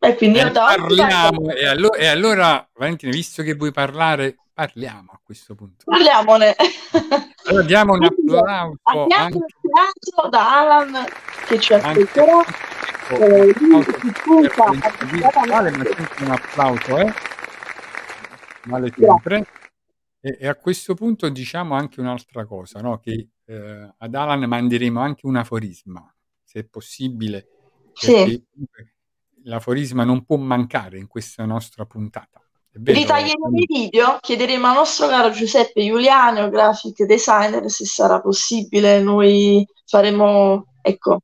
E quindi Eh, parliamo, e allora, e allora, Valentina, visto che vuoi parlare, parliamo a questo punto. parliamone. Allora diamo un applauso Abbiamo anche, un da Alan che ci anche aspetterà. ecco, Eh, virtuale, ma sempre un applauso, eh? Vale Grazie. sempre. E, e a questo punto diciamo anche un'altra cosa, no? Che eh, ad Alan manderemo anche un aforisma, se è possibile, Sì. l'aforisma non può mancare in questa nostra puntata. Ritaglieremo i video, chiederemo al nostro caro Giuseppe Giuliano, graphic designer, se sarà possibile. Noi faremo, ecco,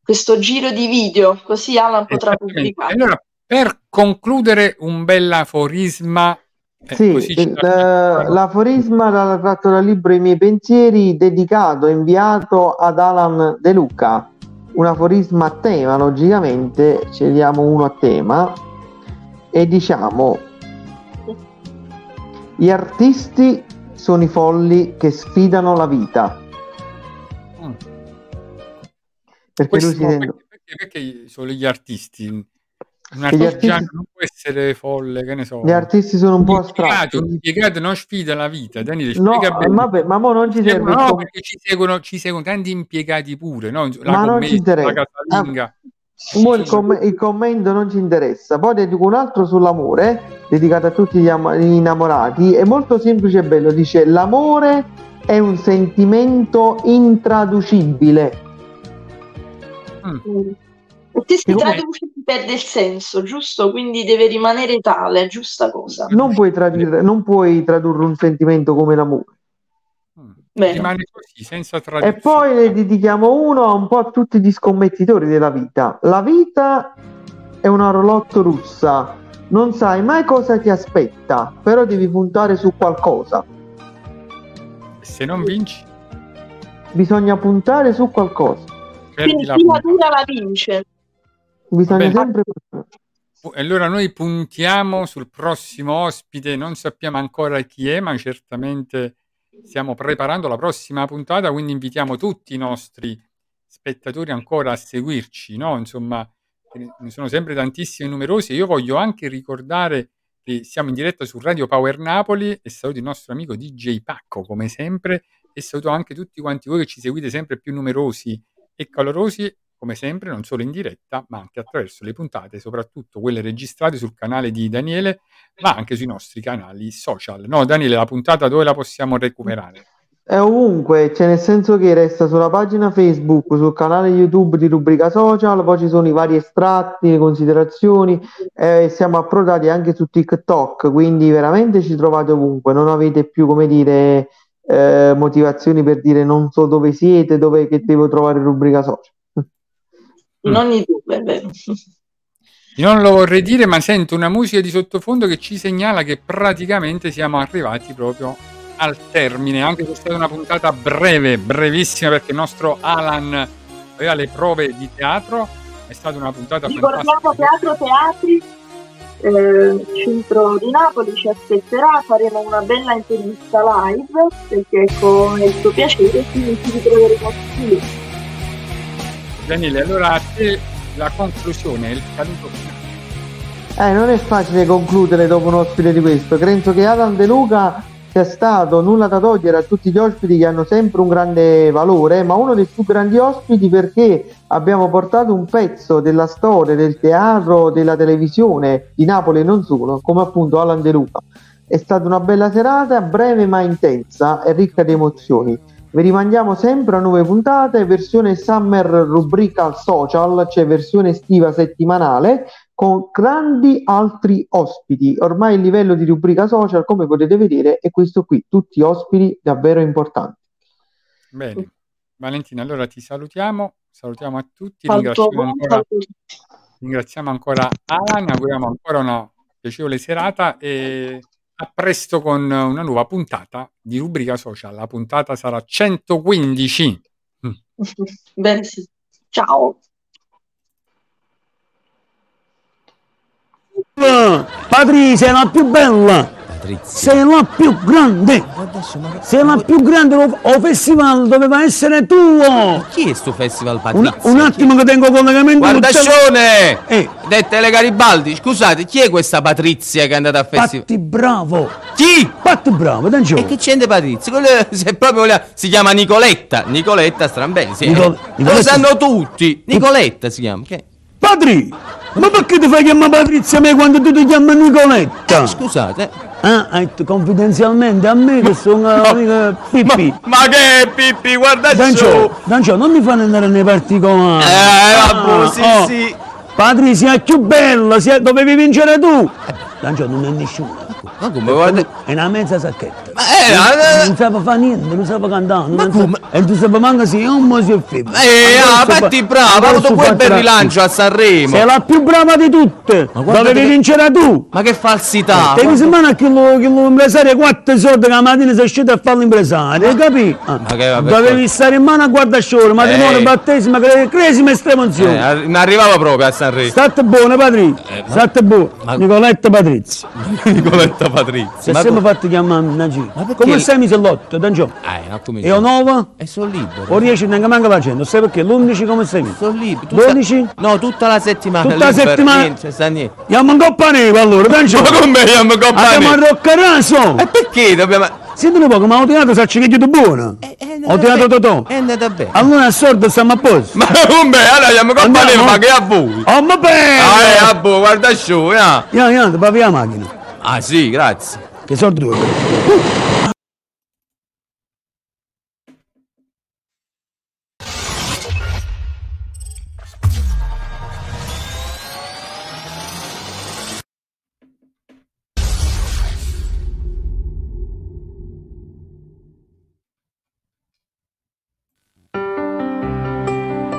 questo giro di video, così Alan potrà pubblicare. Allora, per concludere un bel aforisma, eh, Sì, lasciamo- l'aforisma dal- tratto dal libro I miei pensieri, dedicato e inviato ad Alan De Luca. Un aforisma a tema, logicamente, scegliamo uno a tema e diciamo: Gli artisti sono i folli che sfidano la vita. Mm. Perché Questo- lui si perché, perché- perché solo gli artisti? Un artigiano artisti- non può essere folle, che ne so. Gli artisti sono un po' astratti. un impiegato non sfida la vita. Daniele, No, vabbè, ma mo non ci serve no, com- perché ci seguono, ci seguono tanti impiegati pure, no? La Ma non commessa, ci interessa. la casalinga. Mo il, com- il commento non ci interessa. Poi dedico un altro sull'amore, dedicato a tutti gli, am- gli innamorati. È molto semplice e bello. Dice: L'amore è un sentimento intraducibile. Mm. Se si traduce perde il senso, giusto? Quindi deve rimanere tale, giusta cosa. Non puoi, tradurre, non puoi tradurre un sentimento come l'amore. Bene. Rimane così, senza E traduzione. poi ne dedichiamo uno un po' a tutti gli scommettitori della vita. La vita è una roulotte russa. Non sai mai cosa ti aspetta, però devi puntare su qualcosa. Se non vinci, Bisogna puntare su qualcosa. perdi Quindi la dura la vince. Bisogna bene. sempre. E Allora noi puntiamo sul prossimo ospite, non sappiamo ancora chi è, ma certamente stiamo preparando la prossima puntata, quindi invitiamo tutti i nostri spettatori ancora a seguirci, no? Insomma, ne sono sempre tantissimi e numerosi. Io voglio anche ricordare che siamo in diretta su Radio Power Napoli e saluto il nostro amico DJ Pacco, come sempre, e saluto anche tutti quanti voi che ci seguite sempre più numerosi e calorosi, come sempre, non solo in diretta, ma anche attraverso le puntate, soprattutto quelle registrate sul canale di Daniele, ma anche sui nostri canali social. No, Daniele, la puntata dove la possiamo recuperare? È ovunque, cioè nel senso che resta sulla pagina Facebook, sul canale YouTube di Rubrica Social, poi ci sono i vari estratti, le considerazioni, eh, siamo approdati anche su TikTok, quindi veramente ci trovate ovunque, non avete più, come dire, eh, motivazioni per dire non so dove siete, dove che devo trovare rubrica social. In ogni dubbio, è vero. Io non lo vorrei dire, ma sento una musica di sottofondo che ci segnala che praticamente siamo arrivati proprio al termine, anche se è stata una puntata breve, brevissima, perché il nostro Alan aveva le prove di teatro, è stata una puntata Ricordiamo fantastica. Teatro Teatri, eh, centro di Napoli, ci aspetterà, faremo una bella intervista live, perché è il suo piacere, quindi ci ritroveremo qui. Daniele, allora a te la conclusione, il saluto. Eh, non è facile concludere dopo un ospite di questo. Credo che Adam De Luca sia stato nulla da togliere a tutti gli ospiti che hanno sempre un grande valore, ma uno dei più grandi ospiti perché abbiamo portato un pezzo della storia del teatro, della televisione di Napoli e non solo, come appunto Alan De Luca. È stata una bella serata, breve ma intensa e ricca di emozioni. Vi rimandiamo sempre a nuove puntate, versione summer rubrica social, cioè versione estiva settimanale, con grandi altri ospiti. Ormai il livello di rubrica social, come potete vedere, è questo qui, tutti ospiti davvero importanti. Bene, Valentina, allora ti salutiamo, salutiamo a tutti, ringraziamo ancora, ringraziamo ancora Alan, auguriamo ancora una piacevole serata e a presto con una nuova puntata di rubrica social. La puntata sarà 115. Bene, sì. Ciao. Patri, sei la più bella! Sei la più grande! Sei la più grande! Lo, lo festival doveva essere tuo! Chi è sto festival Un, Patrizia? un attimo che tengo collegamento con Guardascione! Eh. Dette Garibaldi, scusate, chi è questa Patrizia che è andata a festival? Patti bravo! Chi? Patti bravo, Dancio! E che c'entra Patrizia? Quello, se proprio voleva- si chiama Nicoletta. Nicoletta Strambelli, sì. Nicol- Lo Nicoletta- sanno tutti. Nicoletta si chiama. Che? Patri! Ma perché ti fai chiamare Patrizia a me quando tu ti chiami Nicoletta? Scusate. Ah, hai detto confidenzialmente a me che sono amica Pippi. Ma che Pippi, guarda su. Dancio, Dancio, non mi fanno andare nei particolari. Eh, vabbè, sì, oh. sì. Patri, sia più bella, sia... dovevi vincere tu. Dancio, non è nessuno. Ma come guarda? È una mezza sacchetta. Eh, Non sapeva fare niente, non sapeva cantare. Ma Non come? E tu sapeva manco se è un si è femmina. eh, fatti fa- bravo, ha avuto pure il bel rilancio a Sanremo. Sei la più brava di tutte. Dovevi vincere tu. Ma che falsità. Sembrare che lo- che l'impresario quattro soldi che la mattina sei uscito a fare l'impresario, hai capito? Ah. Dovevi stare in mano a guardasciore, matrimonio, Eh. battesimo, cre- cresima e Eh, estremozione. arri- mi arrivava proprio a Sanremo. State buone, Patrizia. Eh, ma- State buone. Nicoletta Patrizia. Nicoletta Patrizia. Si è Ma sempre come- fatto chiamare una gita. Ma perché- Come sei messo l'otto, Dancio? Eh, ma come E o nove? E sono libero. O riesci neanche manca facendo, sai perché? L'11 come sei? Sono libero. Tutta- 12? No, tutta la settimana. Tutta la settimana? Niente, sta niente. Andiamo in Coppa Neve allora, Dancio. Ma come andiamo a Andiamo a? Roccaraso. E perché dobbiamo... Senti un po', come ho tirato, sa è tutto buono. Eh, è Ho tirato bene. Totò. È andata bene. Allora a sordo stiamo a posto. Ma come? Allora andiamo compagnia, Andiamo. ma che a voi? Oh, ma Ah, eh, bene! a voi, guarda su, eh. Io, io, pavi la macchina. Ah, sì, grazie. Che sordo tu?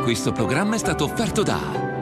Questo programma è stato offerto da